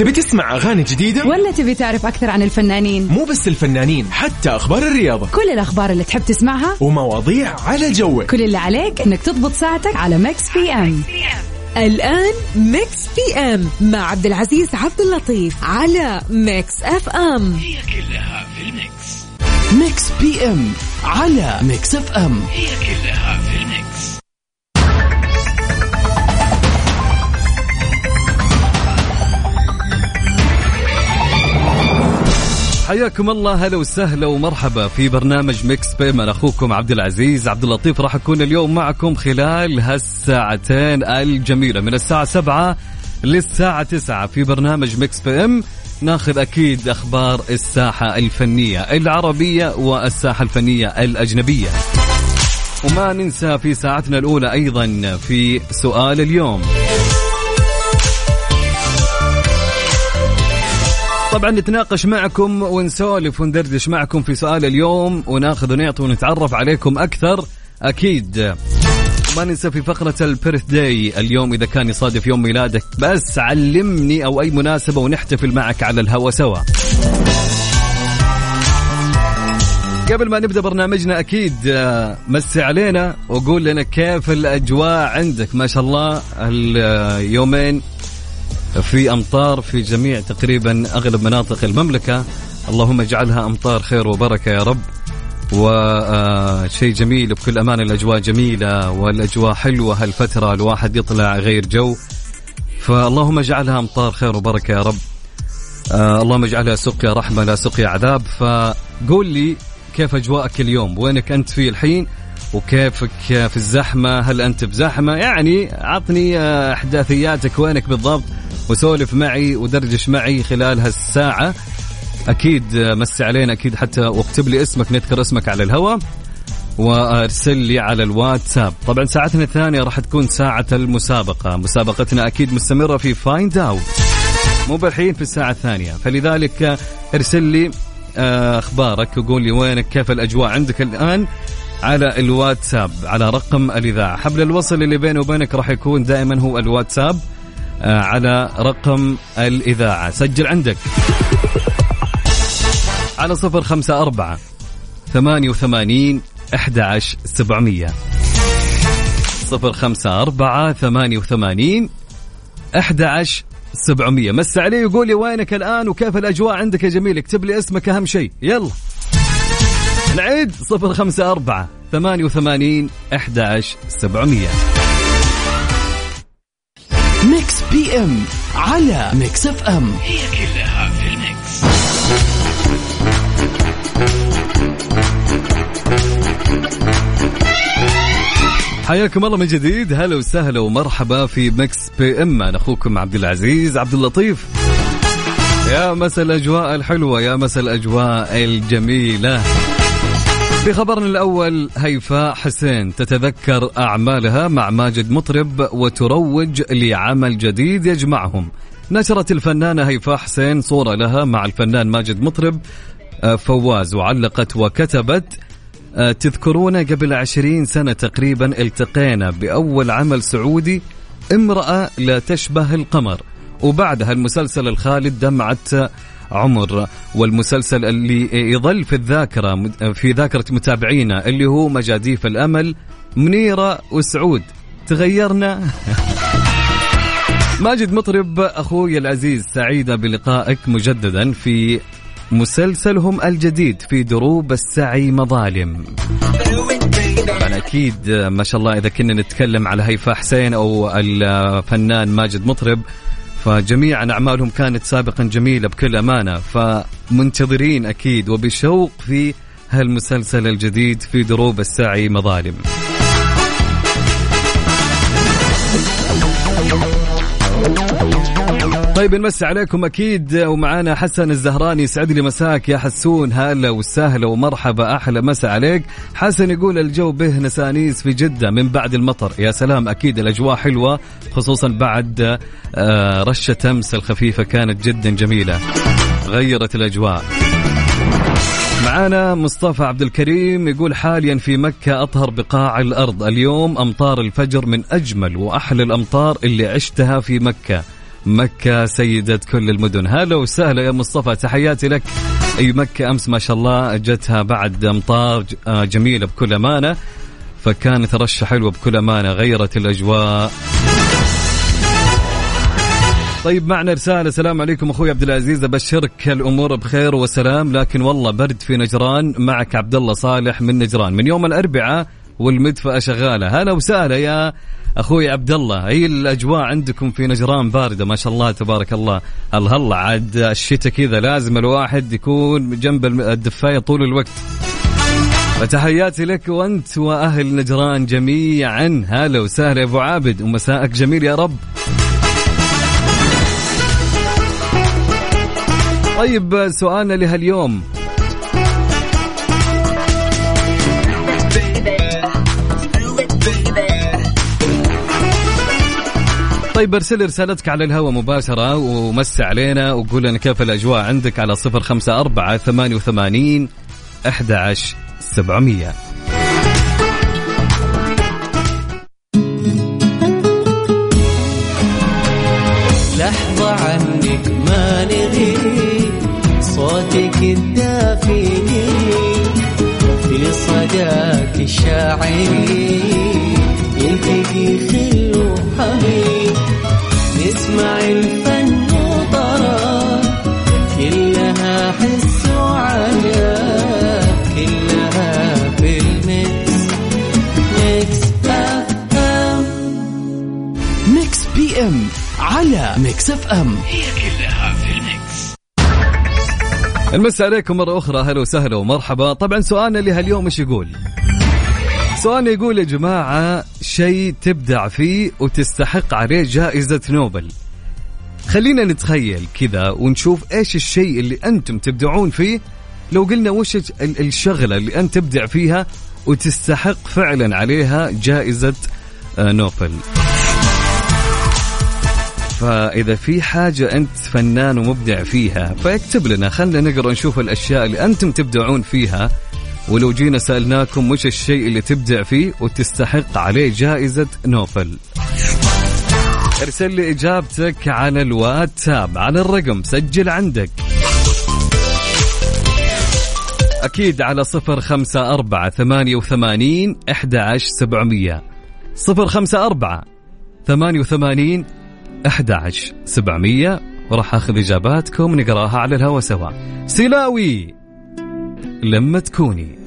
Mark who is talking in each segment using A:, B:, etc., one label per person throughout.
A: تبي تسمع أغاني جديدة؟
B: ولا تبي تعرف أكثر عن الفنانين؟
A: مو بس الفنانين حتى أخبار الرياضة.
B: كل الأخبار اللي تحب تسمعها
A: ومواضيع على جوك.
B: كل اللي عليك إنك تضبط ساعتك على Mix PM.
C: الآن Mix PM مع عبد العزيز عبد اللطيف على Mix FM.
D: هي كلها في ال
A: mix. Mix PM على Mix FM.
D: هي كلها في ال mix.
E: حياكم الله هلا وسهلا ومرحبا في برنامج Mix PM أنا أخوكم عبد العزيز. عبد اللطيف راح أكون اليوم معكم خلال هالساعتين الجميلة من الساعة 7 للساعة 9 في برنامج Mix PM. ناخذ أكيد أخبار الساحة الفنية العربية والساحة الفنية الأجنبية. وما ننسى في ساعتنا الأولى أيضا في سؤال اليوم. طبعا نتناقش معكم ونسولف وندردش معكم في سؤال اليوم وناخذ ونعطي ونتعرف عليكم أكثر. أكيد. ما ننسى في فقرة البيرث داي اليوم إذا كان يصادف يوم ميلادك بس علمني أو أي مناسبة ونحتفل معك على الهوا سوا. قبل ما نبدأ برنامجنا أكيد آه، مسي علينا وقول لنا كيف الأجواء عندك؟ ما شاء الله اليومين في أمطار في جميع تقريبا أغلب مناطق المملكة. اللهم اجعلها أمطار خير وبركة يا رب. وشيء جميل بكل امانه الأجواء جميلة والأجواء حلوة هالفترة الواحد يطلع غير جو. فاللهم اجعلها أمطار خير وبركة يا رب. آه اللهم اجعلها سقيا رحمة لا سقيا عذاب. فقول لي كيف أجواءك اليوم؟ وينك أنت في الحين؟ وكيفك في الزحمة؟ هل أنت بزحمة؟ يعني عطني آه، إحداثياتك. وينك بالضبط؟ وسولف معي ودردش معي خلال هالساعة. أكيد آه، مسي علينا أكيد حتى واكتب لي اسمك نذكر اسمك على الهواء وأرسل لي على الواتساب. طبعا ساعتنا الثانية راح تكون ساعة المسابقة. مسابقتنا أكيد مستمرة في Find Out مو بالحين في الساعة الثانية. فلذلك ارسل لي آه، أخبارك وقول لي وينك كيف الأجواء عندك الآن على الواتساب. على رقم الإذاعة. حبل الوصل اللي بيني وبينك راح يكون دائما هو الواتساب. آه، على رقم الإذاعة. سجل عندك. على صفر خمسة أربعة ثمانية وثمانين أحد عشر سبعمية. صفر خمسة أربعة ثمانية وثمانين أحد عشر سبعمية. مس علي يقول لي وينك الآن وكيف الأجواء عندك يا جميل؟ اكتب لي اسمك أهم شيء. يلا. نعيد صفر خمسة أربعة ثمانية وثمانين أحد عشر سبعمية.
A: Mix PM على Mix FM.
D: هي كلها في ال Mix.
E: حياكم الله من جديد. هلا وسهلا ومرحبا في Mix PM. أنا أخوكم عبد العزيز عبد اللطيف. يا مسا الأجواء الحلوة يا مسا الأجواء الجميلة. في خبرنا الأول هيفاء حسين تتذكر أعمالها مع ماجد مطرب وتروج لعمل جديد يجمعهم. نشرت الفنانة هيفاء حسين صورة لها مع الفنان ماجد مطرب. آه، فواز وعلقت وكتبت آه، تذكرون قبل عشرين سنة تقريبا التقينا بأول عمل سعودي امرأة لا تشبه القمر. وبعدها المسلسل الخالد دمعة عمر والمسلسل اللي يظل في الذاكرة في ذاكرة متابعينا اللي هو مجاديف الأمل منيرة وسعود. تغيرنا؟ ماجد مطرب أخوي العزيز سعيدة بلقائك مجددا في مسلسلهم الجديد في دروب السعي مظالم. طبعا أكيد ما شاء الله إذا كنا نتكلم على هيفاء حسين أو الفنان ماجد مطرب فجميعا أعمالهم كانت سابقا جميلة بكل أمانة فمنتظرين أكيد وبشوق في هالمسلسل الجديد في دروب السعي مظالم. طيب نمسي عليكم أكيد. ومعانا حسن الزهراني يسعد لي مساك يا حسون. هلا وسهلا ومرحبا أحلى مسا عليك. حسن يقول الجو به نسانيس في جدة من بعد المطر. يا سلام أكيد الأجواء حلوة خصوصا بعد آه، رشة أمس الخفيفة كانت جدا جميلة غيرت الأجواء. معانا مصطفى عبد الكريم يقول حاليا في مكة أطهر بقاع الأرض. اليوم أمطار الفجر من أجمل وأحلى الأمطار اللي عشتها في مكة. مكة سيدة كل المدن. هلا وسهلا يا مصطفى تحياتي لك. أي مكة أمس ما شاء الله جتها بعد أمطار ج- آه، جميلة بكل أمانة فكانت رشة حلوة بكل أمانة غيرت الأجواء. طيب معنا رسالة. السلام عليكم أخوي عبد العزيز أبشرك الأمور بخير وسلام لكن والله برد في نجران. معك عبد الله صالح من نجران. من يوم الأربعاء والمدفأة شغالة. هلا وسهلا يا أخوي عبد الله هي الأجواء عندكم في نجران باردة ما شاء الله تبارك الله. الله الله عاد الشتاء كذا لازم الواحد يكون جنب الدفاية طول الوقت. فتحياتي لك وأنت وأهل نجران جميعا. هلا وسهلا يا أبو عابد ومساءك جميل يا رب. طيب سؤالنا لهاليوم. طيب ارسل رسالتك على الهواء مباشرة ومس علينا وقول لنا كيف الأجواء عندك على صفر خمسة أربعة ثمانية وثمانين أحد عشر سبعمية.
F: لحظة عنك ما نغيب صوتك الدافئ في صداك الشاعري يلتقي
A: على Mix FM
D: هي كلها في ال
E: Mix عليكم مرة أخرى هلا وسهلا ومرحبا. طبعا سؤالنا لهاليوم إيش يقول؟ سؤالنا يقول يا جماعة شيء تبدع فيه وتستحق عليه جائزة نوبل. خلينا نتخيل كذا ونشوف إيش الشيء اللي أنتم تبدعون فيه. لو قلنا وش ال- الشغلة اللي أنت تبدع فيها وتستحق فعلا عليها جائزة آه، نوبل. فإذا في حاجة أنت فنان ومبدع فيها فاكتب لنا. خلنا نقرأ نشوف الأشياء اللي أنتم تبدعون فيها. ولو جينا سألناكم وش الشيء اللي تبدع فيه وتستحق عليه جائزة نوبل. ارسل لي إجابتك على الواتساب على الرقم سجل عندك. أكيد على صفر خمسة أربعة ثمانية وثمانين أحد عشر سبعمية. صفر خمسة أربعة ثمانية وثمانين 11 700 وراح آخذ إجاباتكم نقراها على الهوا سوا. سلاوي لما تكوني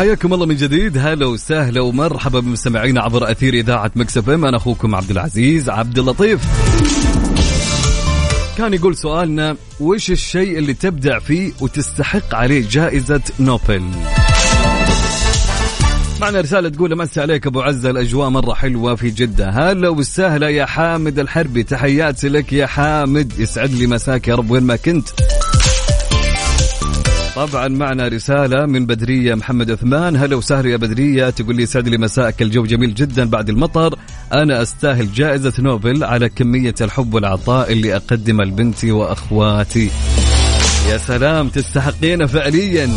E: حياكم الله من جديد. هلا وسهلا ومرحبا بمستمعينا عبر أثير إذاعة مكسف إم. أنا أخوكم عبد العزيز عبد اللطيف. كان يقول سؤالنا وش الشيء اللي تبدع فيه وتستحق عليه جائزة نوبل؟ معنا رسالة تقول مسي عليك أبو عزة الأجواء مرة حلوة في جدة. هلا وسهلا يا حامد الحربي تحياتي لك يا حامد. يسعد لي مساك يا رب وين ما كنت. طبعا معنا رسالة من بدرية محمد عثمان. هلا وسهلا يا بدرية. تقول لي سعد لي مساءك. الجو جميل جدا بعد المطر. أنا أستاهل جائزة نوبل على كمية الحب والعطاء اللي أقدمه لبنتي وأخواتي. يا سلام تستحقينه فعليا.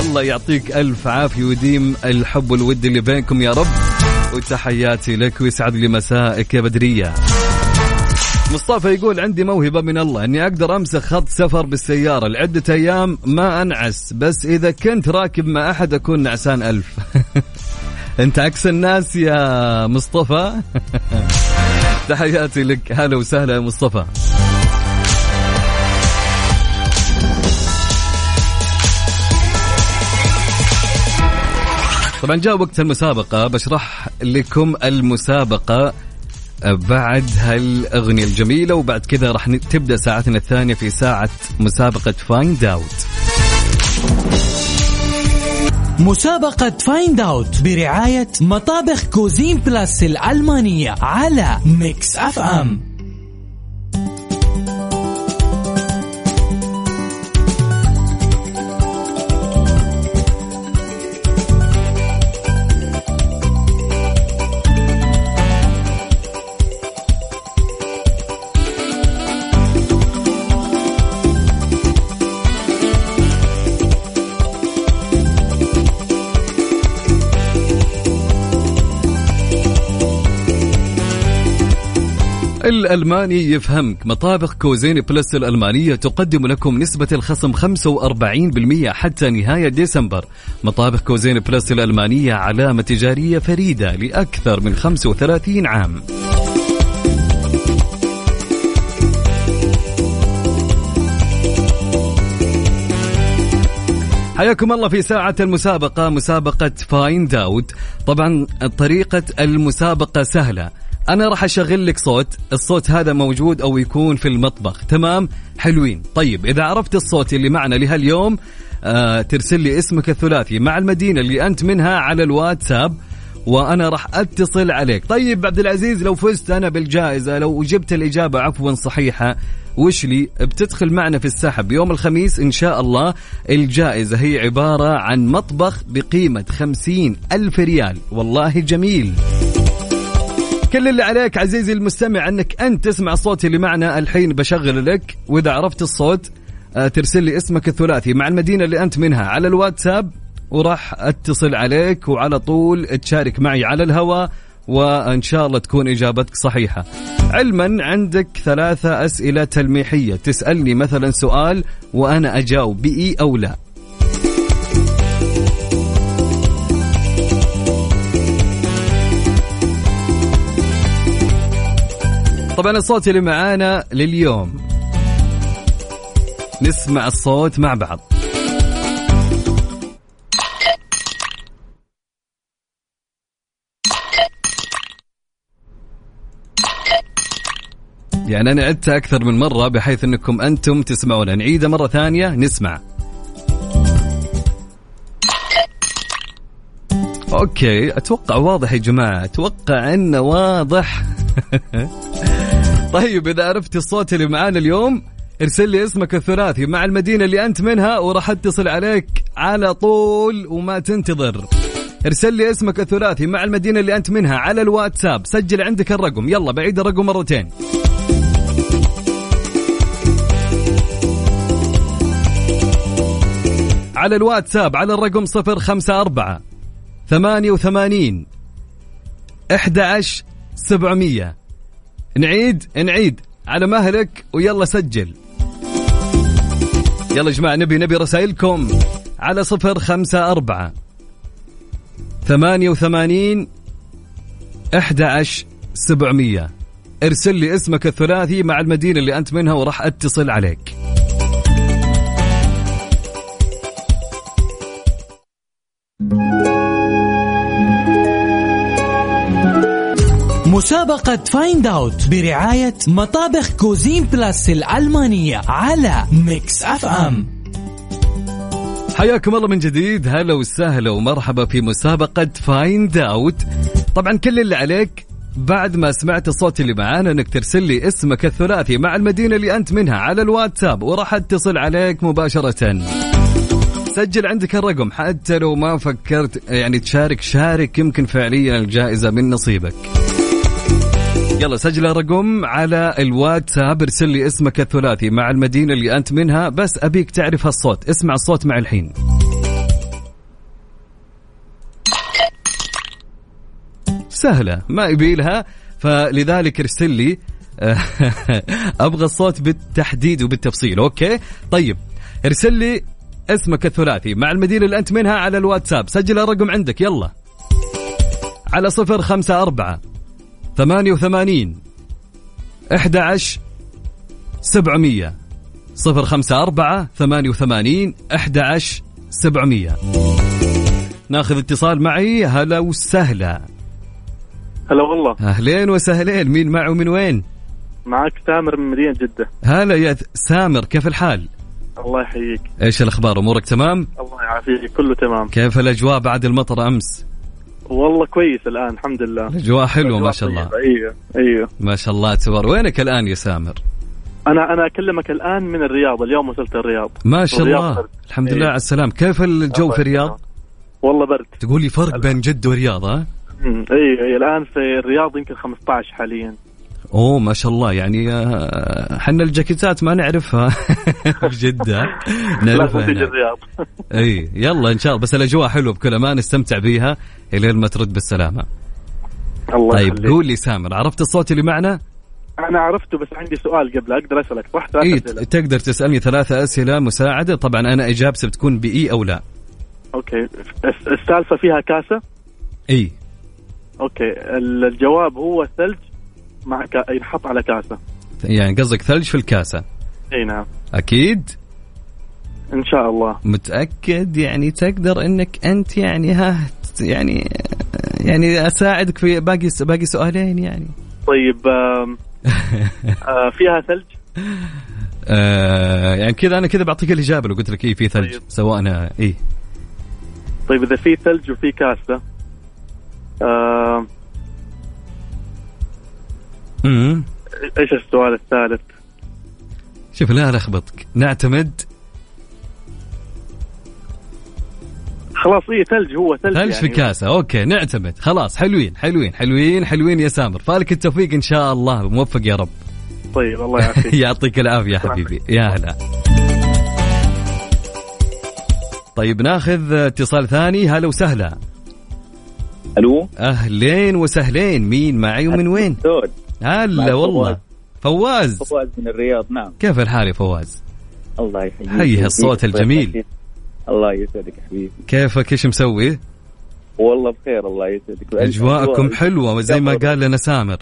E: الله يعطيك ألف عافية ويديم الحب والود اللي بينكم يا رب. وتحياتي لك ويسعد لي مسائك يا بدرية. مصطفى يقول عندي موهبة من الله إني أقدر أمسك خط سفر بالسيارة لعدة أيام ما أنعس بس إذا كنت راكب مع أحد أكون نعسان ألف. أنت عكس الناس يا مصطفى. تحياتي لك. هلا وسهلا يا مصطفى. طبعا جاء وقت المسابقة بشرح لكم المسابقة. بعد هالأغنية الجميلة وبعد كذا راح تبدأ ساعتنا الثانية في ساعة مسابقة Find Out
A: مسابقة Find Out برعاية مطابخ Cuisine Plus الألمانية على Mix FM
E: الألماني يفهمك. مطابخ Cuisine Plus الألمانية تقدم لكم نسبة الخصم 45% حتى نهاية ديسمبر. مطابخ Cuisine Plus الألمانية علامة تجارية فريدة لأكثر من 35 عام. حياكم الله في ساعة المسابقة مسابقة Find Out طبعا طريقة المسابقة سهلة. أنا راح أشغل لك صوت الصوت هذا موجود أو يكون في المطبخ تمام؟ حلوين. طيب إذا عرفت الصوت اللي معنا لهاليوم آه ترسل لي اسمك الثلاثي مع المدينة اللي أنت منها على الواتساب وأنا راح أتصل عليك. طيب عبد العزيز لو فزت أنا بالجائزة لو جبت الإجابة عفوا صحيحة وش لي؟ بتدخل معنا في السحب. يوم الخميس إن شاء الله الجائزة هي عبارة عن مطبخ بقيمة خمسين ألف ريال. والله جميل. كل اللي عليك عزيزي المستمع انك انت تسمع الصوت اللي معنا الحين بشغل لك وإذا عرفت الصوت آه، ترسل لي اسمك الثلاثي مع المدينة اللي أنت منها على الواتساب وراح اتصل عليك وعلى طول تشارك معي على الهواء وإن شاء الله تكون إجابتك صحيحة. علما عندك ثلاثة أسئلة تلميحية تسألني مثلا سؤال وأنا أجاوب بإي أو لا. طبعا الصوت اللي معانا لليوم. نسمع الصوت مع بعض. يعني أنا عدتها أكثر من مرة بحيث أنكم أنتم تسمعون نعيدها مرة ثانية. نسمع. أوكي. أتوقع واضح يا جماعة. أتوقع أنه واضح. طيب إذا عرفت الصوت اللي معانا اليوم ارسل لي اسمك الثلاثي مع المدينة اللي أنت منها وراح أتصل عليك على طول وما تنتظر. ارسل لي اسمك الثلاثي مع المدينة اللي أنت منها على الواتساب. سجل عندك الرقم. يلا بعيد الرقم مرتين. على الواتساب على الرقم 054 88 11 700 نعيد نعيد. على مهلك ويلا سجل. يلا يا جماعة نبي نبي رسائلكم على صفر خمسة أربعة ثمانية وثمانين أحد عشر سبعمية. ارسل لي اسمك الثلاثي مع المدينة اللي أنت منها وراح أتصل عليك.
A: مسابقة Find Out برعاية مطابخ Cuisine Plus الألمانية على Mix FM
E: حياكم الله من جديد هلا وسهلا ومرحبا في مسابقة Find Out طبعا كل اللي عليك بعد ما سمعت الصوت اللي معانا إنك ترسل لي اسمك الثلاثي مع المدينة اللي أنت منها على الواتساب وراح أتصل عليك مباشرة. سجل عندك الرقم حتى لو ما فكرت يعني تشارك شارك يمكن فعليا الجائزة من نصيبك. يلا سجل الرقم على الواتساب ارسل لي اسمك الثلاثي مع المدينة اللي أنت منها بس أبيك تعرف هالصوت اسمع الصوت مع الحين. سهلة ما يبيلها فلذلك ارسل لي أبغى الصوت بالتحديد وبالتفصيل أوكي؟ طيب ارسل لي اسمك الثلاثي مع المدينة اللي أنت منها على الواتساب سجل الرقم عندك يلا. على صفر خمسة أربعة ثمانية وثمانين إحدى عشر سبعمية. صفر خمسة أربعة ثمانية وثمانين إحدى عشر سبعمية. ناخذ اتصال معي. هلا وسهلا.
G: هلا والله.
E: أهلين وسهلين. مين معه من وين؟
G: معك تامر من مدينة جدة.
E: هلا يا سامر كيف الحال؟
G: الله يحييك.
E: إيش الأخبار؟ أمورك تمام؟
G: الله يعافيك كله تمام.
E: كيف الأجواء بعد المطر أمس؟
G: والله كويس الآن الحمد لله.
E: الأجواء حلوة ما شاء الله.
G: أيوه أيوه
E: ما شاء الله تبارك. وينك الآن يا سامر؟
G: أنا أنا أكلمك الآن من الرياض اليوم وصلت الرياض.
E: ما شاء الله.
G: برد.
E: الحمد
G: إيه.
E: لله على السلام. كيف الجو في الرياض.
G: والله برد.
E: تقول لي فرق بين جدة والرياض ها؟
G: اي اي الآن في الرياض يمكن 15 حاليا.
E: أوه ما شاء الله. يعني آه، حنا الجاكيتات ما نعرفها. في جدة.
G: لازم
E: نعرفها هنا.
G: الرياض
E: إي يلا إن شاء الله. بس الأجواء حلوة بكل أمان نستمتع بيها إلين ما ترد بالسلامة.
G: الله
E: طيب
G: يخليك.
E: قول لي سامر. عرفت الصوت اللي معنا؟
G: أنا عرفته بس عندي سؤال قبل. أقدر أسألك؟ صح ثلاث
E: إي
G: أسئلة.
E: تقدر تسألني ثلاثة أسئلة مساعدة. طبعا أنا اجابتي بتكون بإي أو لا.
G: Okay. الس- السالفة فيها كاسة؟
E: إي.
G: Okay. ال- الجواب هو ثلج مع كا... ينحط على كاسة.
E: يعني قصدك ثلج في الكاسة.
G: أي نعم.
E: أكيد.
G: إن شاء الله.
E: متأكد يعني تقدر إنك أنت يعني ها يعني يعني أساعدك في باقي باقي سؤالين يعني.
G: طيب آم، آه فيها ثلج؟
E: آه يعني كذا أنا كذا بعطيك الإجابة لو قلت لك اي في ثلج
G: طيب.
E: سواء أنا اي
G: طيب إذا في ثلج وفي كاسة آم،
E: امم
G: إيش السؤال الثالث؟
E: شوف لا لخبطك نعتمد؟
G: خلاص اي ثلج هو ثلج
E: ثلج
G: يعني.
E: في كاسة. أوكي نعتمد. خلاص حلوين حلوين حلوين حلوين يا سامر. فالك التوفيق إن شاء الله موفق يا رب.
G: طيب الله يعافيك.
E: يعطيك العافية حبيبي. يا هلا. طيب ناخذ اتصال ثاني. هلا وسهلا.
H: ألو؟
E: أهلين وسهلين. مين معي ومن وين؟
H: دود
E: هلا والله. فواز.
H: فواز. من الرياض نعم.
E: كيف الحال يا فواز؟
H: الله يحييك.
E: حي الصوت الجميل.
H: الله يسعدك حبيبي.
E: كيفك؟ إيش مسوي؟
H: والله بخير الله يسعدك.
E: أجواءكم حلوة زي ما. قال لنا سامر.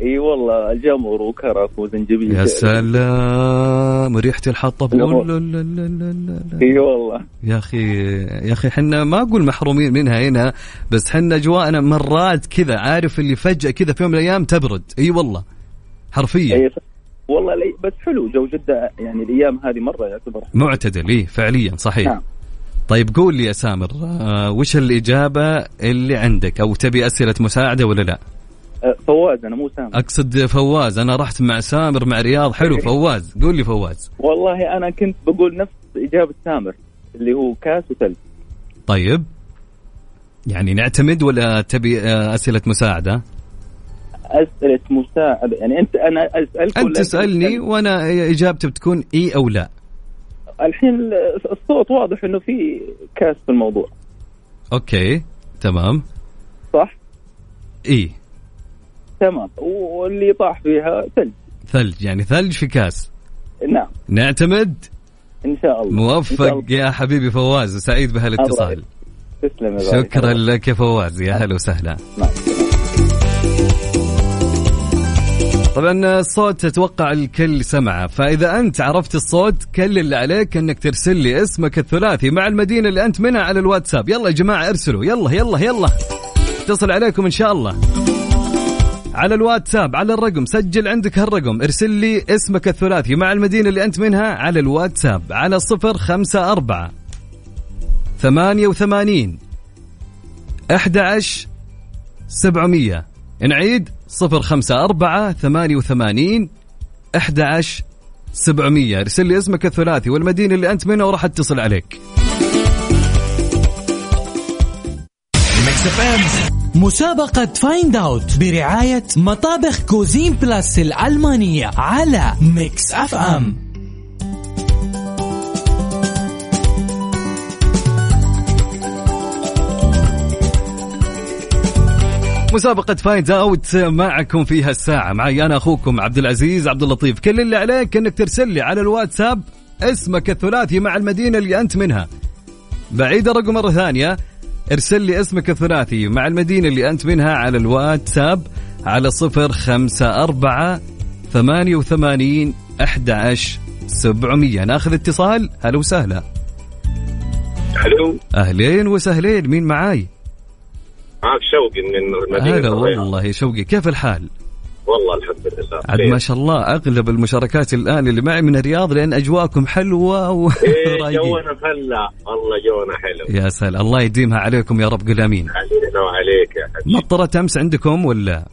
H: إي والله الجمر وكرك وزنجبيل
E: يا سلام ريحه الحطب لا.
H: إي والله.
E: يا أخي يا أخي حنا ما أقول محرومين منها هنا بس حنا اجواءنا مرات كذا عارف اللي فجأة كذا في يوم من الأيام تبرد. إي والله حرفيا.
H: إي والله لي بس حلو جو جدة يعني الأيام هذه مرة يعتبر
E: معتدل إي فعليا صحيح.
H: نعم.
E: طيب قول لي يا سامر آه وش الإجابة اللي عندك؟ أو تبي أسئلة مساعدة ولا لا؟
H: فواز أنا مو سامر.
E: أقصد فواز. أنا رحت مع سامر مع رياض. حلو فواز. قول لي فواز.
H: والله أنا كنت بقول نفس إجابة سامر اللي هو كاس وثلج
E: طيب. يعني نعتمد ولا تبي آه، أسئلة مساعدة؟
H: أسئلة مساعدة. يعني أنت أنا اسالك أنت
E: تسألني وأنا إجابتي بتكون إي أو لا.
H: الحين الصوت واضح إنه في كاس في الموضوع.
E: Okay تمام.
H: صح؟
E: إي.
H: تمام. واللي طاح فيها ثلج.
E: ثلج يعني ثلج في كاس.
H: نعم.
E: نعتمد؟
H: إن شاء الله. إن شاء
E: موفق
H: الله.
E: يا حبيبي فواز وسعيد بهالاتصال.
H: تسلم.
E: شكرا لك يا فواز. يا هلا وسهلا.
H: نعم.
E: طبعا الصوت أتوقع الكل سمعه فإذا أنت عرفت الصوت كل اللي عليك إنك ترسل لي اسمك الثلاثي مع المدينة اللي أنت منها على الواتساب. يلا يا جماعة ارسلوا. يلا يلا يلا. اتصل عليكم إن شاء الله. على الواتساب على الرقم سجل عندك هالرقم ارسل لي اسمك الثلاثي مع المدينة اللي أنت منها على الواتساب على صفر خمسة أربعة ثمانية وثمانين أحد سبعمية. نعيد صفر خمسة أربعة ثمانية وثمانين أحد سبعمية. ارسل لي اسمك الثلاثي والمدينة اللي أنت منها وراح أتصل عليك.
A: مسابقة Find Out برعاية مطابخ Cuisine Plus الألمانية على Mix FM
E: مسابقة Find Out معكم في هالساعة. معي أنا أخوكم عبد العزيز عبد اللطيف. كل اللي عليك إنك ترسل لي على الواتساب اسمك الثلاثي مع المدينة اللي أنت منها. بعيد الرقم مرة ثانية. ارسل لي اسمك الثلاثي مع المدينة اللي أنت منها على الواتساب على صفر خمسة أربعة ثمانية وثمانين أحد عشر سبعمية. ناخذ اتصال. هلا وسهلا.
I: حلو
E: أهلين وسهلين. مين معاي؟
I: معك شوقي من المدينة
E: هلا. والله شوقي. كيف الحال؟
I: والله الحمد لله
E: عاد
I: خير.
E: ما شاء الله أغلب المشاركات الآن اللي معي من الرياض لأن أجواءكم حلوة
I: إيه
E: ورايقين
I: جونا فلا والله جونا حلو.
E: يا سلام الله يديمها عليكم يا رب قل آمين.
I: علينا وعليك يا حبيبي.
E: مطرت أمس عندكم ولا؟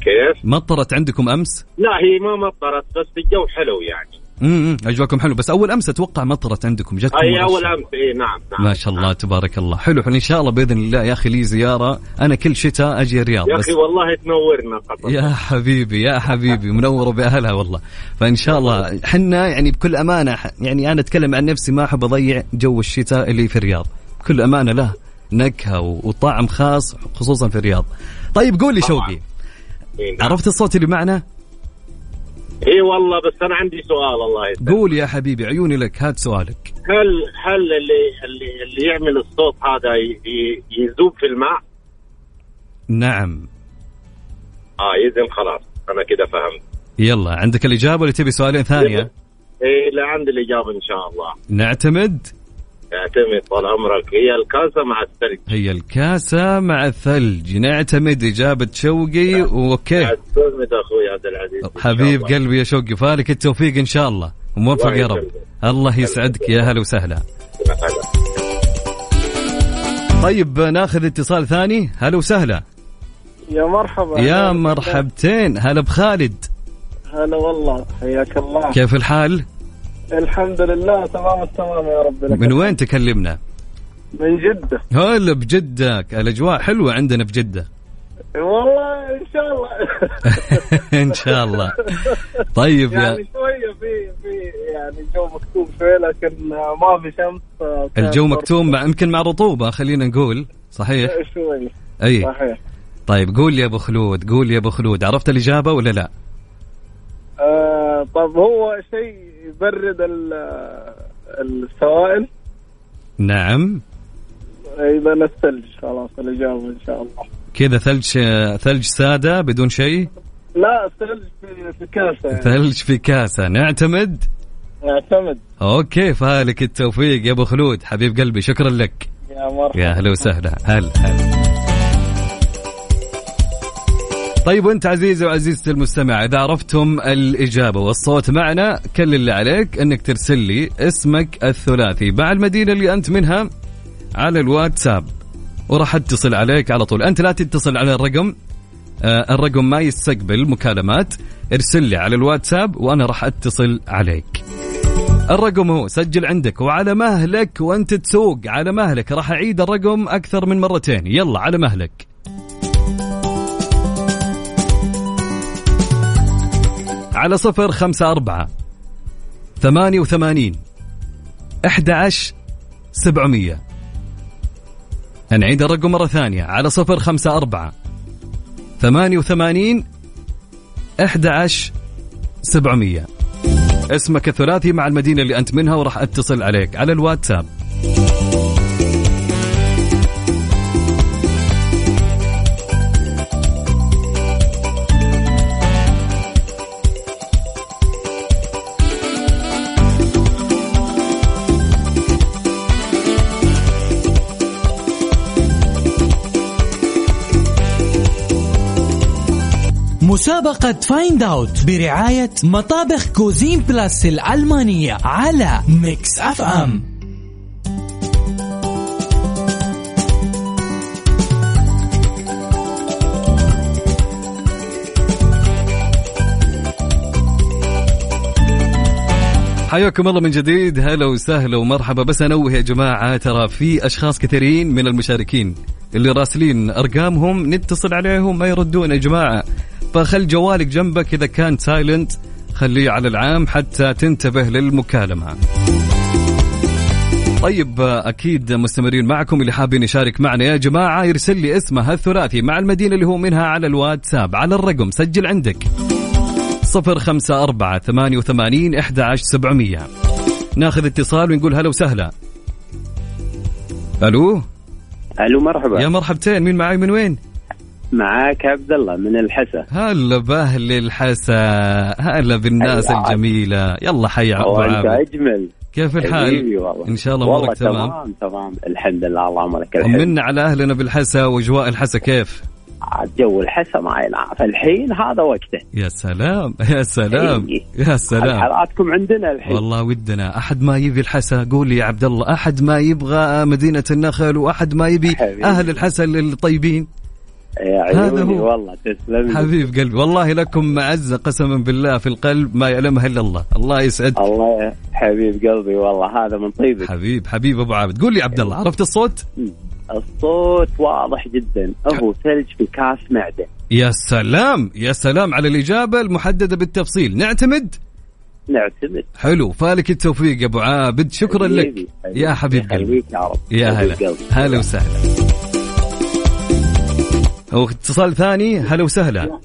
I: كيف؟
E: مطرت عندكم أمس؟
I: لا هي ما مطرت بس الجو حلو يعني.
E: امم أجواءكم حلو بس أول أمس أتوقع مطرت عندكم جتكم
I: أي
E: أول.
I: أمس إي نعم نعم.
E: ما شاء الله تبارك الله. حلو إن شاء الله بإذن الله يا أخي لي زيارة. أنا كل شتاء أجي الرياض
I: يا أخي والله تنورنا قطر
E: يا حبيبي يا حبيبي منور بأهلها والله. فإن شاء الله حنا يعني بكل أمانة يعني أنا أتكلم عن نفسي ما أحب أضيع جو الشتاء اللي في الرياض. بكل أمانة له نكهة وطعم خاص خصوصا في الرياض. طيب قول لي. شوقي
I: نعم.
E: عرفت الصوت اللي معنا؟
I: إي والله بس أنا عندي سؤال الله يسلمك.
E: قول يا حبيبي عيوني لك هات سؤالك.
I: هل هل اللي اللي اللي يعمل الصوت هذا يذوب في الماء؟
E: نعم.
I: آه اذا خلاص أنا كده فهمت.
E: يلا عندك الإجابة ولا تبي سؤالين ثانية؟
I: إيه لا عندي الإجابة إن شاء الله.
E: نعتمد.
I: اعتمد طال عمرك. هي الكاسة مع الثلج.
E: هي الكاسة مع الثلج. نعتمد إجابة شوقي. وأوكي
I: اعتمد أخوي عبد العزيز.
E: حبيب. قلبي يا شوقي فالك التوفيق إن شاء الله. وموفق
I: الله
E: يا رب. الله يسعدك يا هلا وسهلا. طيب ناخذ اتصال ثاني. هلا وسهلا.
H: يا مرحبا.
E: يا مرحبتين. هلا بخالد.
H: هلا والله. حياك الله.
E: كيف الحال؟
H: الحمد لله تمام التمام يا رب لك.
E: من وين تكلمنا؟
H: من جدة.
E: هلا بجدة الأجواء حلوة عندنا بجدة
H: والله إن شاء الله.
E: إن شاء الله. طيب
H: يعني
E: يا
H: شوية في في يعني جو مكتوب شوي لكن ما في شمس كان
E: الجو مكتوم مع يمكن مع رطوبة خلينا نقول. صحيح؟
H: شوي.
E: أي.
H: صحيح.
E: طيب قول يا أبو خلود قول يا أبو خلود. عرفت الإجابة ولا لا؟
H: آه طب هو شيء يبرد ال- السوائل؟
E: نعم.
H: إذا الثلج خلاص الاجابه إن شاء الله.
E: كذا ثلج ثلج سادة بدون شيء؟
H: لا الثلج في, كاسة يعني.
E: ثلج في كاسة. نعتمد؟
H: اعتمد
E: أوكي فالك التوفيق يا أبو خلود. حبيب قلبي شكرا لك.
H: يا مرحبا.
E: يا هلا وسهلا. هلا هلا. طيب وانت عزيزي وعزيزتي المستمع إذا عرفتم الإجابة والصوت معنا كل اللي عليك إنك ترسل لي اسمك الثلاثي. مع المدينة اللي أنت منها على الواتساب وراح اتصل عليك على طول. أنت لا تتصل على الرقم آه الرقم ما يستقبل مكالمات. ارسل لي على الواتساب وأنا راح اتصل عليك. الرقم هو سجل عندك. وعلى مهلك وأنت تسوق على مهلك. راح أعيد الرقم أكثر من مرتين. يلا على مهلك. على صفر خمسة أربعة ثمانية وثمانين أحد سبعمية. نعيد الرقم مرة ثانية على صفر خمسة أربعة ثمانية وثمانين أحد سبعمية. اسمك الثلاثي مع المدينة اللي أنت منها وراح أتصل عليك على الواتساب.
A: مسابقة Find Out برعاية مطابخ Cuisine Plus الألمانية على Mix FM
E: حياكم الله من جديد. هلا وسهلا ومرحبا. بس أنوه يا جماعة ترى في أشخاص كثيرين من المشاركين اللي راسلين أرقامهم نتصل عليهم ما يردون. يا جماعة فخل جوالك جنبك إذا كان سايلنت خليه على العام حتى تنتبه للمكالمة. طيب أكيد مستمرين معكم اللي حابين يشارك معنا. يا جماعة يرسل لي اسمه الثلاثي مع المدينة اللي هو منها على الواتساب على الرقم سجل عندك. صفر خمسة أربعة ثمانية وثمانين إحدى عشر سبعمية. ناخذ اتصال ونقول هلا وسهلا. ألو؟
J: ألو مرحبا.
E: يا مرحبتين مين معاي من وين؟
J: معاك عبد الله من الحسا.
E: هلا بأهل الحسا هلا بالناس
J: هلا.
E: الجميلة. يلا حي عبد
J: وانت
E: عابد
J: أجمل.
E: كيف الحال؟
J: والله.
E: إن شاء الله أمورك تمام؟
J: تمام تمام. الحمد لله اللهم لك الحمد.
E: طمنا على أهلنا بالحسا وأجواء الحسا كيف؟
J: عاد جو الحسا ما ينعرف. الحين هذا وقته.
E: يا سلام يا سلام
J: إيه.
E: يا سلام.
J: حلقاتكم عندنا الحين.
E: والله ودنا. أحد ما يبي الحسا قول لي يا عبد الله. أحد ما يبغى مدينة النخل وأحد ما يبي
J: حبيبي.
E: أهل الحسا الطيبين.
J: يا
E: هذا
J: عيوني
E: هو.
J: والله تسلم.
E: حبيب قلبي والله لكم معزة قسما بالله في القلب ما يعلمها إلا الله. الله يسعدك.
J: الله حبيب قلبي والله هذا من طيبك.
E: حبيب حبيب أبو عابد. قول لي عبد الله عرفت الصوت؟
J: الصوت واضح جدا. هو ثلج في كاس معدن
E: يا سلام يا سلام على الإجابة المحددة بالتفصيل. نعتمد؟
J: نعتمد.
E: حلو فالك التوفيق يا أبو عابد. شكرا لك.
J: حبيبي، حبيبي.
E: يا حبيب قلبي.
J: يا رب.
E: يا هلا. هلا وسهلا. هو اتصال ثاني هلا وسهلا.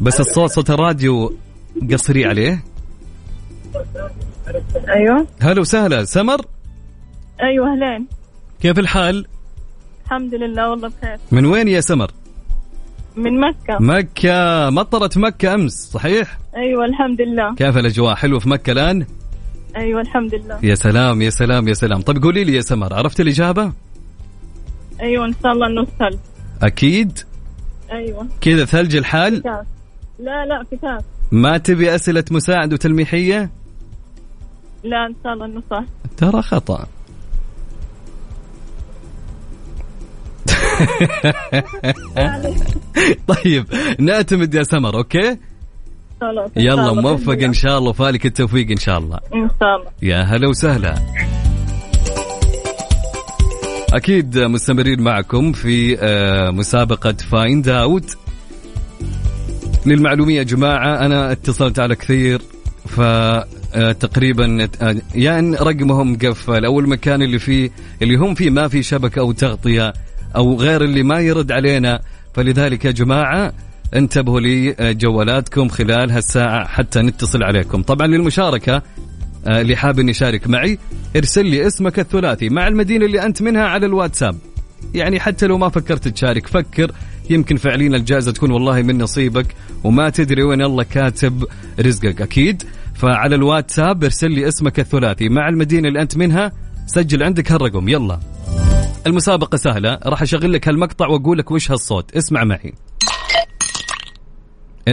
E: بس الصوت صوت الراديو قصري عليه.
K: أيوه.
E: هلا وسهلا. سمر؟
K: أيوه أهلين.
E: كيف الحال؟
K: الحمد لله والله بخير.
E: من وين يا سمر؟
K: من مكة.
E: مكة. مطرت مكة أمس صحيح؟
K: أيوه الحمد لله.
E: كيف الأجواء؟ حلوة في مكة الآن؟
K: أيوه الحمد لله.
E: يا سلام يا سلام يا سلام. طيب قولي لي يا سمر عرفت الإجابة؟
K: أيوه إن شاء الله إنه سهل
E: أكيد؟
K: أيوه.
E: كذا ثلج الحال؟
K: كتاب. لا لا كتاب.
E: ما تبي أسئلة مساعد وتلميحية؟
K: لا إن شاء الله إنه صح.
E: ترى خطأ. طيب نعتمد يا سمر
K: okay؟
E: يلا. موفق إن شاء الله وفالك التوفيق إن شاء الله.
K: إن شاء الله.
E: يا هلا وسهلا. أكيد مستمرين معكم في آه، مسابقة Find Out للمعلومية يا جماعة أنا اتصلت على كثير ف آه، تقريبا آه، يعني رقمهم مقفل أو المكان اللي فيه اللي هم فيه ما في شبكة أو تغطية أو غير اللي ما يرد علينا. فلذلك يا جماعة انتبهوا لجوالاتكم خلال هالساعة حتى نتصل عليكم. طبعا للمشاركة آه، اللي حاب اني يشارك معي ارسل لي اسمك الثلاثي مع المدينة اللي أنت منها على الواتساب. يعني حتى لو ما فكرت تشارك فكر. يمكن فعليا الجائزة تكون والله من نصيبك وما تدري وين الله كاتب رزقك. أكيد. فعلى الواتساب ارسل لي اسمك الثلاثي مع المدينة اللي أنت منها. سجل عندك هالرقم. يلا. المسابقة سهلة. راح أشغل لك هالمقطع وأقول لك وش هالصوت. اسمع معي.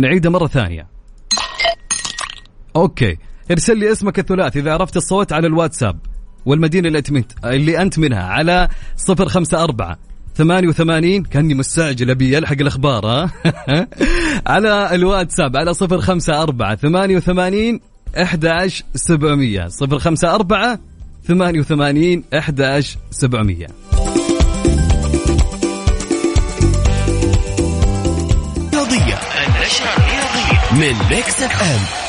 E: نعيده مرة ثانية. أوكي. ارسل لي اسمك الثلاثي إذا عرفت الصوت على الواتساب والمدينة اللي منت... اللي أنت منها على 054 88 كأني مستعجل أبي ألحق الأخبار ها؟ على الواتساب على 054 88 11 700 054 88 11 700
D: رياضية النشرة الرياضية من Mix FM.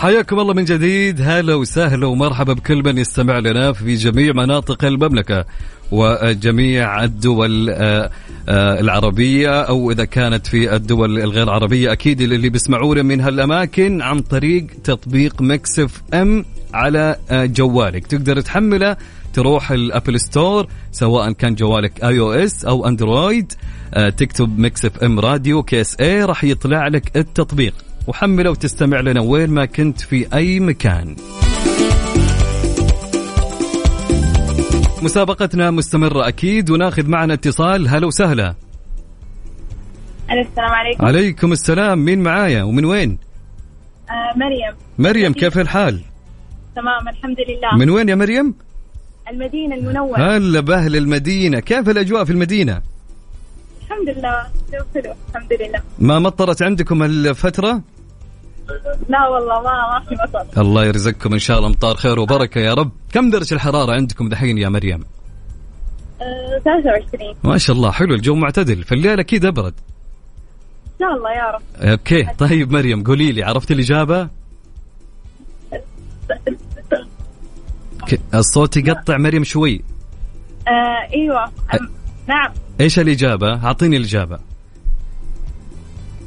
E: حياكم الله من جديد. هلا وسهلا ومرحبا بكل من يستمع لنا في جميع مناطق المملكة وجميع الدول آه، آه، العربية أو إذا كانت في الدول الغير عربية أكيد اللي بيسمعونا من هالأماكن عن طريق تطبيق Mix FM على آه، جوالك. تقدر تحمله تروح ال Apple Store سواء كان جوالك iOS أو Android تكتب Mix FM Radio KSA راح يطلع لك التطبيق. وحمله وتستمع لنا وين ما كنت في أي مكان. مسابقتنا مستمرة أكيد وناخذ معنا اتصال. هلا وسهلا.
K: السلام عليكم.
E: عليكم السلام. مين معايا ومن وين؟
K: آه مريم.
E: مريم كيف الحال؟
K: تمام الحمد لله.
E: من وين يا مريم؟
K: المدينة المنورة.
E: هلا بأهل المدينة. كيف الأجواء في المدينة؟
K: الحمد لله الحمد لله.
E: ما مطرت عندكم الفترة؟
K: لا والله ما ما في مطر.
E: الله يرزقكم إن شاء الله أمطار خير وبركة يا رب. كم درجة الحرارة عندكم دحين يا مريم؟
K: آه 23
E: ما شاء الله حلو الجو معتدل في الليل أكيد أبرد.
K: ان شاء الله يا رب.
E: أوكي طيب مريم قولي لي عرفت الإجابة؟ ك- الصوت يقطع مريم شوي.
K: آه إيوه. نعم.
E: إيش الإجابة؟ أعطيني الإجابة.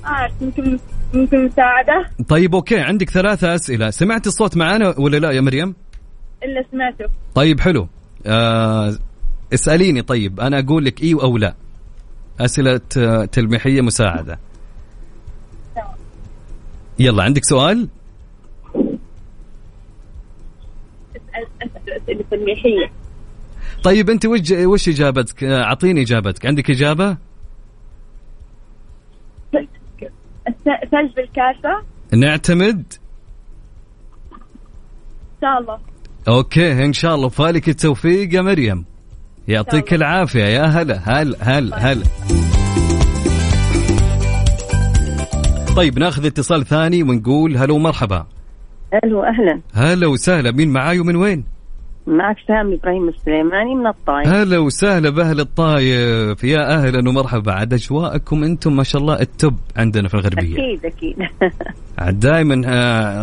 K: عارف يمكن يمكن مساعدة؟
E: طيب أوكي. عندك ثلاثة أسئلة. سمعت الصوت معانا ولا لا يا مريم؟
K: إلا سمعته.
E: طيب حلو. آه اسأليني. طيب أنا أقول لك إيه أو لا. أسئلة آه، تلميحية مساعدة. يلا عندك سؤال؟
K: اسال أسئلة تلميحية.
E: طيب أنت وش وش إجابتك؟ آه، أعطيني إجابتك. عندك إجابة؟
K: الس- ثلج بالكاسة
E: نعتمد؟
K: إن شاء الله.
E: أوكي إن شاء الله. فالك التوفيق يا مريم. يعطيك
K: الله.
E: العافية. يا هلا هلا هلا هلا طيب ناخذ اتصال ثاني ونقول هلا ومرحبا
L: ألو أهلا.
E: هلا وسهلا. مين معاي ومن وين؟
L: معك سامي إبراهيم السليماني من الطايف
E: هلا وسهلا بأهل الطايف يا أهلا ومرحبا. عاد أجواءكم أنتم ما شاء الله ال top عندنا في الغربية.
L: أكيد أكيد.
E: عاد دائما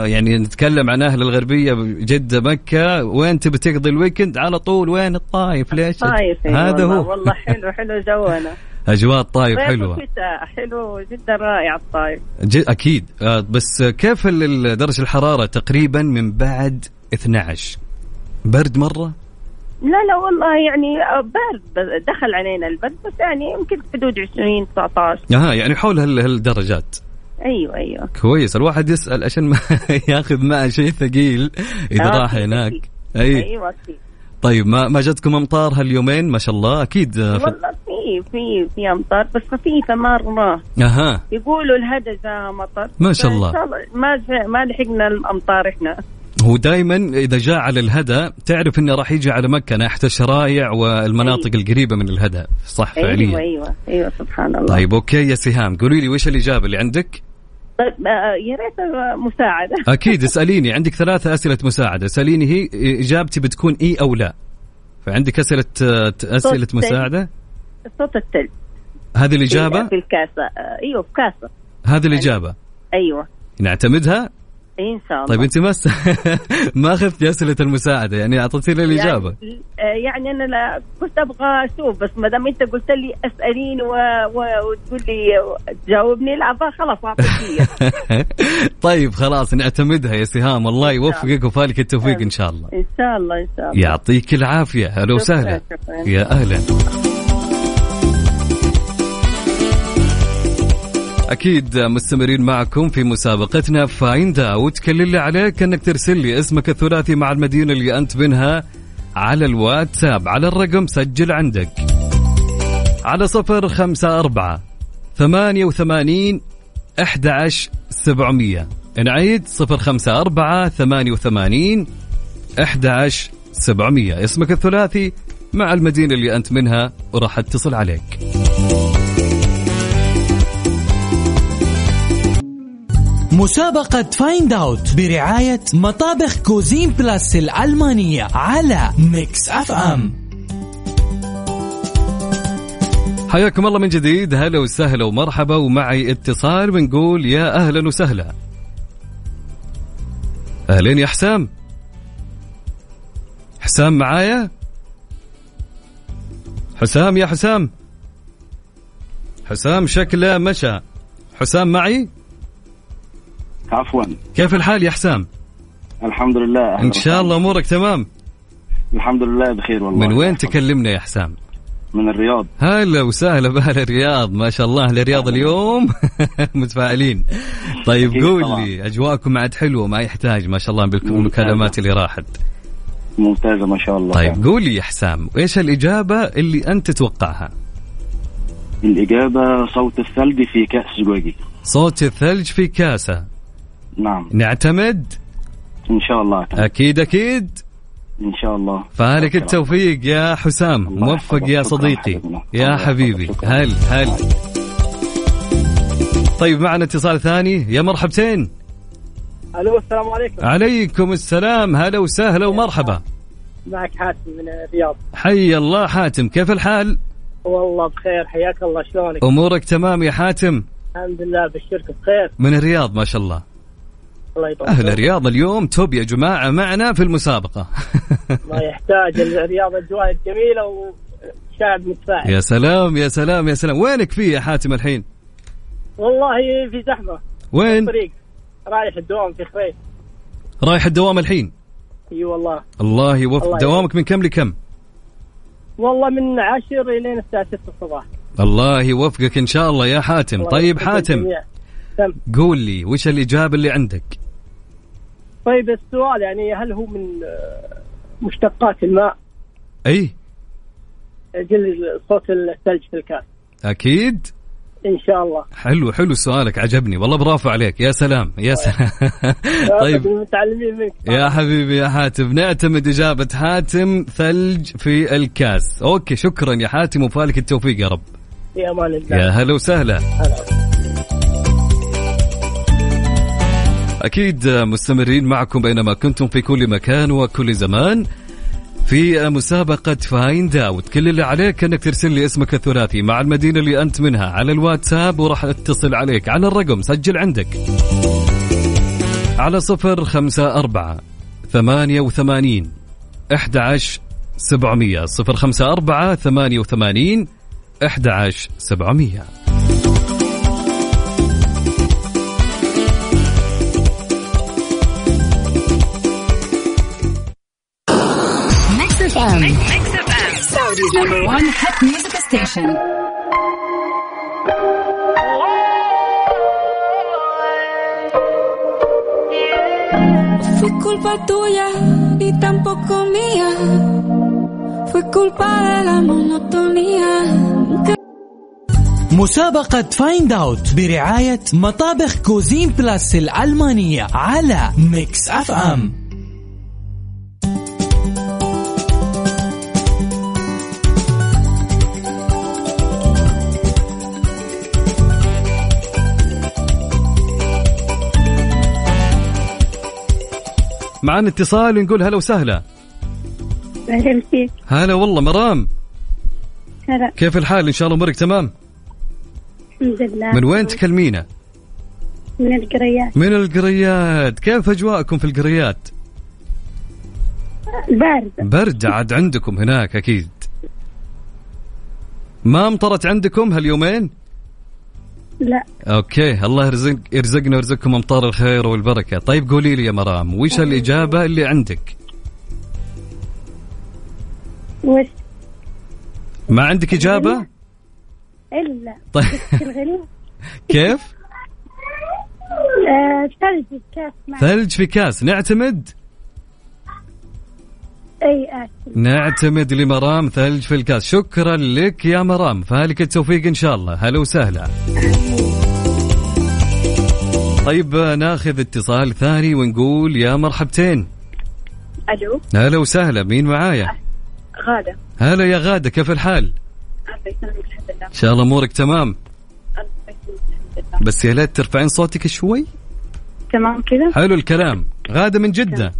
E: يعني نتكلم عن أهل الغربية جدة مكة. وين تبي تقضي ال weekend؟ على طول وين الطايف ليش؟
L: طايف
E: هذا
L: والله
E: هو.
L: والله حلو حلو جونا.
E: أجواء الطايف
L: صيف حلوة. حلو جدا رائع الطايف
E: أكيد. آه، بس كيف درجة الحرارة تقريبا من بعد 12 برد مرة؟
L: لا لا والله يعني برد بس- دخل علينا البرد بس يعني يمكن حدود 20 19
E: أها يعني حول هال- هالدرجات.
L: أيوه أيوه.
E: كويس الواحد يسأل عشان ما ياخذ معه شيء ثقيل إذا
L: آه،
E: راح
L: أكيد،
E: هناك.
L: أكيد.
E: أي.
L: أيوه أكيد.
E: طيب ما ما جتكم أمطار هاليومين؟ ما شاء الله أكيد آه، في-
L: والله في في في أمطار بس خفيفه مره
E: أها.
L: يقولوا الهدى جاء مطر
E: ما شاء الله.
L: ما ما لحقنا الأمطار إحنا.
E: هو دائما إذا جاء على الهدى تعرف إنه راح يجي على مكة ناحية الشرايع والمناطق القريبة من الهدى. صح
L: أيوه
E: فعليا.
L: أيوه أيوه سبحان الله.
E: طيب okay يا سهام قولي لي وش الإجابة اللي عندك؟
L: طيب آه، يا ريت مساعدة.
E: أكيد اسأليني. عندك ثلاثة أسئلة مساعدة. اسأليني هي إجابتي بتكون إي أو لا. فعندك أسئلة آه،
L: أسئلة
E: مساعدة؟
L: صوت الثلج
E: هذه الإجابة؟
L: في الكاسة. آه، أيوه في كاسة.
E: هذه الإجابة.
L: أيوه.
E: نعتمدها؟
L: إيه إن شاء الله.
E: طيب انت ما س... ما اخذت اسئله المساعدة يعني أعطيتيني الإجابة.
L: يعني, آه، يعني أنا لا كنت أبغى أشوف بس ما دام أنت قلت لي أسأليني و... و... وتقول لي تجاوبني لا خلاص أعطيك
E: طيب خلاص نعتمدها يا سهام. الله يوفقك وفالك التوفيق إن شاء الله.
L: إن شاء الله إن شاء الله.
E: يعطيك العافية. هلا
L: شكراً،
E: وسهلا. يا أهلا. أكيد مستمرين معكم في مسابقتنا. Find Out كل اللي عليك إنك ترسل لي اسمك الثلاثي مع المدينة اللي أنت منها على الواتساب. على الرقم سجل عندك. على صفر خمسة أربعة ثمانية وثمانين أحد عشر سبعمية. نعيد صفر خمسة أربعة ثمانية وثمانين أحد عشر سبعمية. اسمك الثلاثي مع المدينة اللي أنت منها وراح أتصل عليك.
A: مسابقة Find Out برعاية مطابخ Cuisine Plus الألمانية على Mix FM
E: حياكم الله من جديد. هلا وسهلا ومرحبا. ومعي اتصال بنقول يا أهلا وسهلا. أهلين يا حسام. حسام معايا؟ حسام يا حسام. حسام شكله مشى. حسام معي؟
M: عفوا.
E: كيف الحال يا حسام؟
M: الحمد لله.
E: إن شاء الله أمورك تمام.
M: الحمد لله بخير والله.
E: من وين تكلمنا يا حسام؟
M: من الرياض.
E: هلا وسهلا بأهل الرياض. ما شاء الله أهل الرياض اليوم متفائلين. طيب قول. لي أجواءكم عاد حلوة؟ ما يحتاج ما شاء الله بالمكالمات اللي راحت.
M: ممتازة ما شاء الله.
E: طيب قول لي يا حسام إيش الإجابة اللي أنت تتوقعها؟
M: الإجابة صوت الثلج في كأس زجاجي
E: صوت الثلج في كاسة.
M: نعم.
E: نعتمد؟
M: إن شاء الله.
E: أكيد أكيد.
M: إن شاء الله.
E: فالك التوفيق يا حسام. موفق يا صديقي. يا حبيبي. هل هل. طيب معنا اتصال ثاني. يا مرحبتين.
N: ألو السلام عليكم.
E: عليكم السلام. هلا وسهلا ومرحبا.
N: معك حاتم من الرياض.
E: حي الله حاتم. كيف الحال؟
N: والله بخير. حياك الله شلونك؟
E: أمورك تمام يا حاتم؟
N: الحمد لله بالشركة بخير.
E: من الرياض ما شاء الله.
N: الله يطول
E: أهل الرياض اليوم. توب يا جماعة معنا في المسابقة.
N: ما يحتاج. الرياض اجواء جميلة وشعب متفاعل
E: يا سلام يا سلام يا سلام. وينك فيه يا حاتم الحين؟
N: والله في زحمة.
E: وين؟
N: طريق رايح الدوام في خريف
E: رايح الدوام الحين؟
N: إي والله.
E: الله يوفق.
N: الله
E: دوامك من كم لكم؟
N: والله من عشر الين الساعة 6 الصباح.
E: الله يوفقك إن شاء الله يا حاتم.
N: الله
E: طيب حاتم
N: الجميع.
E: قول لي وش الإجابة اللي عندك؟
N: طيب السؤال يعني هل هو من مشتقات الماء؟
E: أي.
N: جل صوت الثلج في الكاس
E: أكيد.
N: إن شاء الله.
E: حلو حلو سؤالك عجبني. والله برافو عليك. يا سلام يا سلام.
N: طيب.
E: طيب
N: المتعلمين منك.
E: يا حبيبي يا حاتم. نعتمد إجابة حاتم ثلج في الكاس. أوكي شكرا يا حاتم وفالك التوفيق يا رب.
N: في أمان الله.
E: يا هلا وسهلا. أكيد مستمرين معكم وينما كنتم في كل مكان وكل زمان. في مسابقة Find Out كل اللي عليك إنك ترسل لي اسمك الثلاثي مع المدينة اللي أنت منها على الواتساب وراح أتصل عليك على الرقم سجل عندك. على صفر خمسة أربعة ثمانية وثمانين أحد عشر سبعمية. صفر خمسة أربعة ثمانية وثمانين أحد عشر سبعمية.
A: مسابقة Find Out برعاية مطابخ Cuisine Plus الألمانية على Mix FM.
E: معنا اتصال ونقول هلا وسهلا.
K: أهلا فيك.
E: هلا والله مرام.
K: هلا.
E: كيف الحال؟ إن شاء الله أمورك تمام؟
K: الحمد لله.
E: من وين تكلمينا؟
K: من القريات.
E: من القريات. كيف أجواءكم في القريات؟
K: باردة
E: برد عاد عندكم هناك أكيد. ما أمطرت عندكم هاليومين؟
K: لا.
E: أوكي. الله يرزق يرزقنا ويرزقكم أمطار الخير والبركة. طيب قولي لي يا مرام وش الإجابة اللي عندك؟
K: وش؟
E: ما عندك إجابة؟
K: الا
E: طيب.
K: في
E: كيف؟
K: آه، ثلج كاس معي.
E: ثلج في كاس. نعتمد؟
K: أي
E: نعتمد لمرام ثلج في الكاس. شكرا لك يا مرام. فالك التوفيق إن شاء الله. هلا وسهلا. طيب ناخذ اتصال ثاني ونقول يا مرحبتين.
K: ألو.
E: هلا وسهلا. مين معايا؟
K: غادة.
E: هلا يا غادة. كيف الحال؟ إن شاء الله أمورك تمام. بس يا ليت ترفعين صوتك شوي.
K: تمام كذا
E: حلو الكلام. غادة من جدة.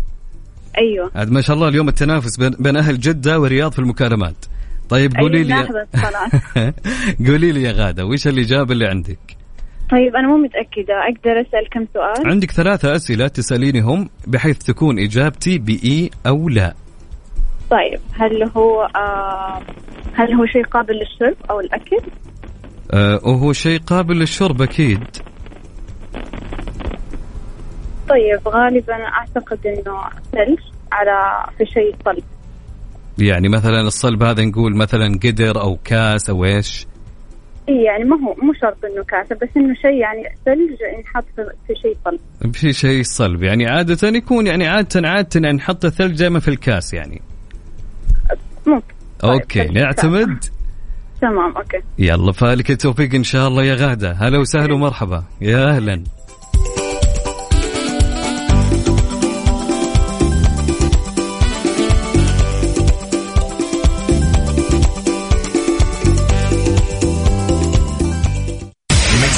K: أيوه.
E: عاد ما شاء الله اليوم التنافس بين, بين أهل جدة والرياض في المكالمات. طيب قولي
K: أيوة،
E: لي قولي لي يا غادة وش الإجابة اللي عندك؟
K: طيب أنا مو متأكدة أقدر أسأل كم سؤال؟
E: عندك ثلاثة أسئلة تسألينهم بحيث تكون إجابتي بإي أو لا.
K: طيب هل هو آه هل هو شيء قابل للشرب أو الأكل؟
E: أه وهو شيء قابل للشرب أكيد.
K: طيب غالبا أعتقد إنه ثلج على في شيء صلب.
E: يعني مثلا الصلب هذا نقول مثلا قدر أو كاس أو إيش؟
K: إي يعني ما هو مو شرط إنه كاسه بس إنه شيء يعني ثلج ينحط في- شيء صلب.
E: في شيء صلب يعني عادة يكون يعني عادة عادة يعني نحط الثلج دائما في الكاس يعني.
K: ممكن. طيب،
E: نعتمد؟
K: تمام أوكي.
E: يلا فالك التوفيق إن شاء الله يا غادة. هلا وسهلا ومرحبا. يا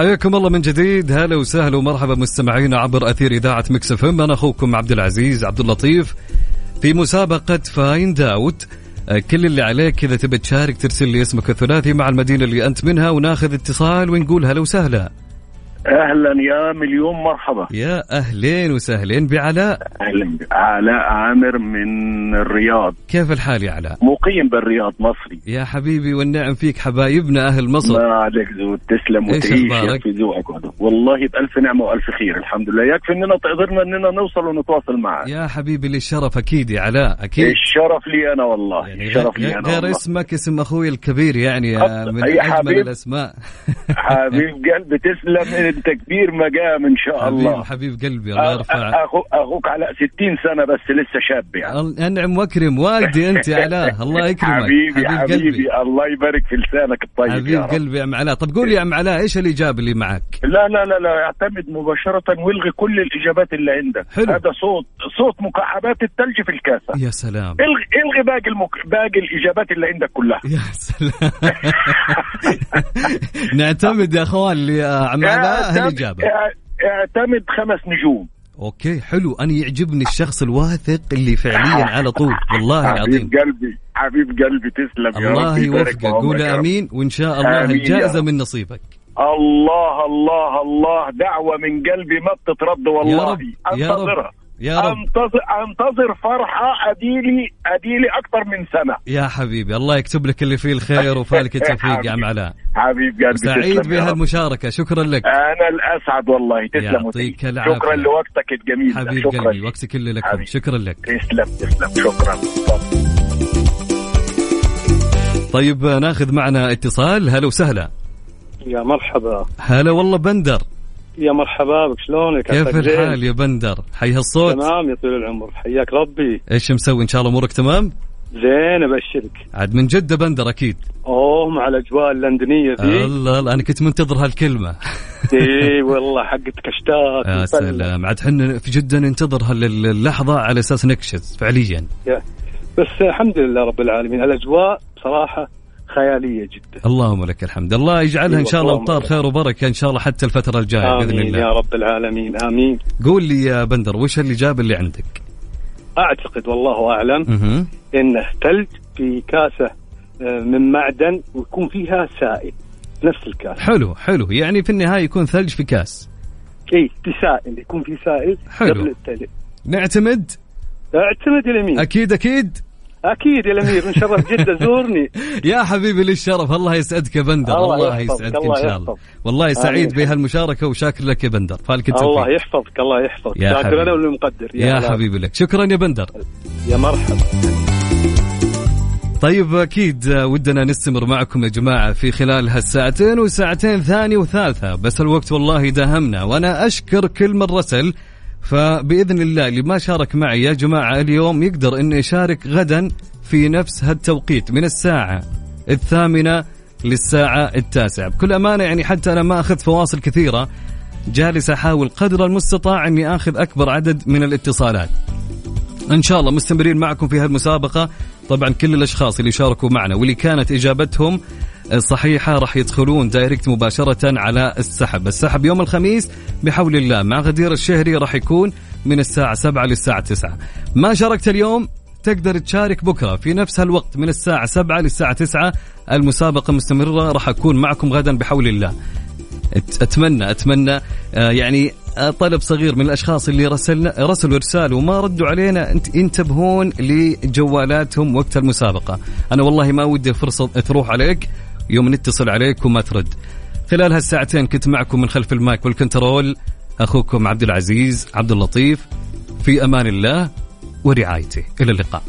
E: حياكم الله من جديد. هلا وسهلا ومرحبا مستمعينا عبر أثير إذاعة Mix FM. أنا أخوكم عبد العزيز عبد اللطيف. في مسابقة Find Out آه، كل اللي عليك إذا تبي تشارك ترسل لي اسمك الثلاثي مع المدينة اللي أنت منها وناخذ اتصال ونقول هلا وسهلا.
O: أهلا يا مليون مرحبا.
E: يا أهلين وسهلين بعلاء.
O: أهلا. علاء عامر من الرياض.
E: كيف الحال يا علاء؟
O: مقيم بالرياض مصري.
E: يا حبيبي والنعم فيك حبايبنا أهل مصر.
O: ما عليك زود. تسلم وتعيش؟ في ذوقك. والله بألف نعمة وألف خير الحمد لله. يكفي إننا قدرنا إننا نوصل ونتواصل معك.
E: يا حبيبي لي الشرف أكيد يا علاء أكيد.
O: الشرف لي أنا والله.
E: يعني
O: الشرف لي أنا
E: غير. اسمك اسم أخوي الكبير يعني من أجمل
O: حبيب.
E: الأسماء.
O: حبيب قلبي تسلم. انت كبير مقام إن شاء
E: حبيب
O: الله.
E: حبيب قلبي الله يرفع
O: أخو أخوك على 60 سنة بس لسه شاب يعني.
E: أنعم وأكرم والدي أنت يا علاء الله يكرمك.
O: حبيبي حبيبي الله يبارك في لسانك الطيب
E: حبيب
O: يا رب.
E: قلبي يا ام علاء. طب قول لي يا ام علاء إيش الاجابه اللي معك؟
O: لا لا لا لا اعتمد مباشرة والغي كل الإجابات اللي عندك.
E: حلو.
O: هذا صوت صوت مكعبات الثلج في الكاسة.
E: يا سلام.
O: الغي الغي باقي المك... باقي الإجابات اللي عندك كلها.
E: يا سلام. نعتمد يا أخوان لعم علاء.
O: إع- إعتمد خمس نجوم.
E: أوكي حلو. أنا يعجبني الشخص الواثق اللي فعليا على طول. والله العظيم.
O: حبيب قلبي حبيب قلبي تسلم يا
E: الله يوفقك. قول
O: يا.
E: آمين وإن شاء الله
O: يا
E: الجائزه. من نصيبك.
O: الله الله الله. دعوة من قلبي ما بتترد والله
E: رب، يا رب،
O: أنتظرها.
E: يا رب.
O: انتظر أنتظر فرحة اديلي أديلي أكثر من سنة.
E: يا حبيبي الله يكتب لك اللي فيه الخير وفالك التوفيق يا عم علاء
O: حبيب قلبي
E: سعيد. بهالمشاركه شكرا لك.
O: أنا الأسعد والله تسلم
E: يعطيك
O: وتسلم.
E: العافية.
O: شكرا لوقتك الجميل.
E: حبيب
O: شكرا
E: قلبي وقتك كله لكم شكرا لك.
O: تسلم تسلم. شكرا.
E: طيب ناخذ معنا اتصال. هلا وسهلا.
P: يا مرحبا.
E: هلا والله بندر.
P: يا مرحبا بك شلونك؟
E: كيف؟ الحال يا بندر؟ حي هالصوت.
P: تمام يا طويل العمر حياك ربي.
E: إيش مسوي؟ إن شاء الله أمورك تمام؟
P: زين أبشرك.
E: عاد من جده بندر أكيد.
P: أوه مع الأجواء اللندنية ذي
E: الله الله أنا كنت منتظر هالكلمة.
P: إي والله حقت كشتات.
E: يا. سلام. عاد حنا في جدة ننتظر هاللحظة على أساس نكشف فعليا.
P: يا. بس الحمد لله رب العالمين الاجواء بصراحة خيالية جدا.
E: اللهم لك الحمد. الله يجعلها إن شاء الله امطار. خير وبركة إن شاء الله حتى الفترة الجاية
P: بإذن
E: الله.
P: يا رب العالمين آمين.
E: قول لي يا بندر وش الاجابه اللي عندك؟
P: أعتقد والله أعلم
E: مه.
P: انه ثلج في كاسة آه، من معدن ويكون فيها سائل نفس الكاس.
E: حلو حلو. يعني في النهاية يكون ثلج في كاس.
P: إي في سائل يكون في سائل
E: حلو.
P: قبل الثلج.
E: نعتمد؟
P: اعتمد اليمين.
E: أكيد أكيد.
P: أكيد يا الأمير من شرف جده زورني
E: يا حبيبي لي الشرف الله يسعدك يا بندر
P: الله
E: الله, يسعدك
P: الله
E: ان شاء الله. والله سعيد. بهالمشاركة وشاكر لك يا بندر. فالك التوفيق
P: الله يحفظك الله يحفظك.
E: يا
P: شاكر. أنا واللي مقدر؟
E: يا
P: هلا.
E: حبيبي لك. شكرا يا بندر.
P: يا مرحبا.
E: طيب أكيد ودنا نستمر معكم يا جماعة في خلال هالساعتين وساعتين ثانية وثالثة. بس الوقت والله داهمنا وأنا أشكر كل من رسل فبإذن الله اللي ما شارك معي يا جماعة اليوم يقدر إنه يشارك غدا في نفس هالتوقيت من الساعة الثامنة للساعة التاسعة. بكل أمانة يعني حتى أنا ما أخذت فواصل كثيرة جالس أحاول قدر المستطاع إني آخذ أكبر عدد من الاتصالات. إن شاء الله مستمرين معكم في هالمسابقة. طبعا كل الأشخاص اللي شاركوا معنا واللي كانت إجابتهم صحيحة راح يدخلون دايركت مباشرة على السحب. السحب يوم الخميس بحول الله مع غدير الشهري راح يكون من الساعة 7 للساعة 9 ما شاركت اليوم؟ تقدر تشارك بكرة في نفس هالوقت من الساعة 7 للساعة 9 المسابقة مستمرة راح أكون معكم غدا بحول الله. اتمنى أتمنى آه، يعني آه، طلب صغير من الأشخاص اللي رسلنا رسلوا رسالة وما ردوا علينا. ينتبهون لجوالاتهم وقت المسابقة. أنا والله ما ودي الفرصه تروح عليك. يوم نتصل عليك وما ترد. خلال هالساعتين كنت معكم من خلف المايك والكنترول أخوكم عبد العزيز عبد اللطيف في أمان الله ورعايته. إلى اللقاء.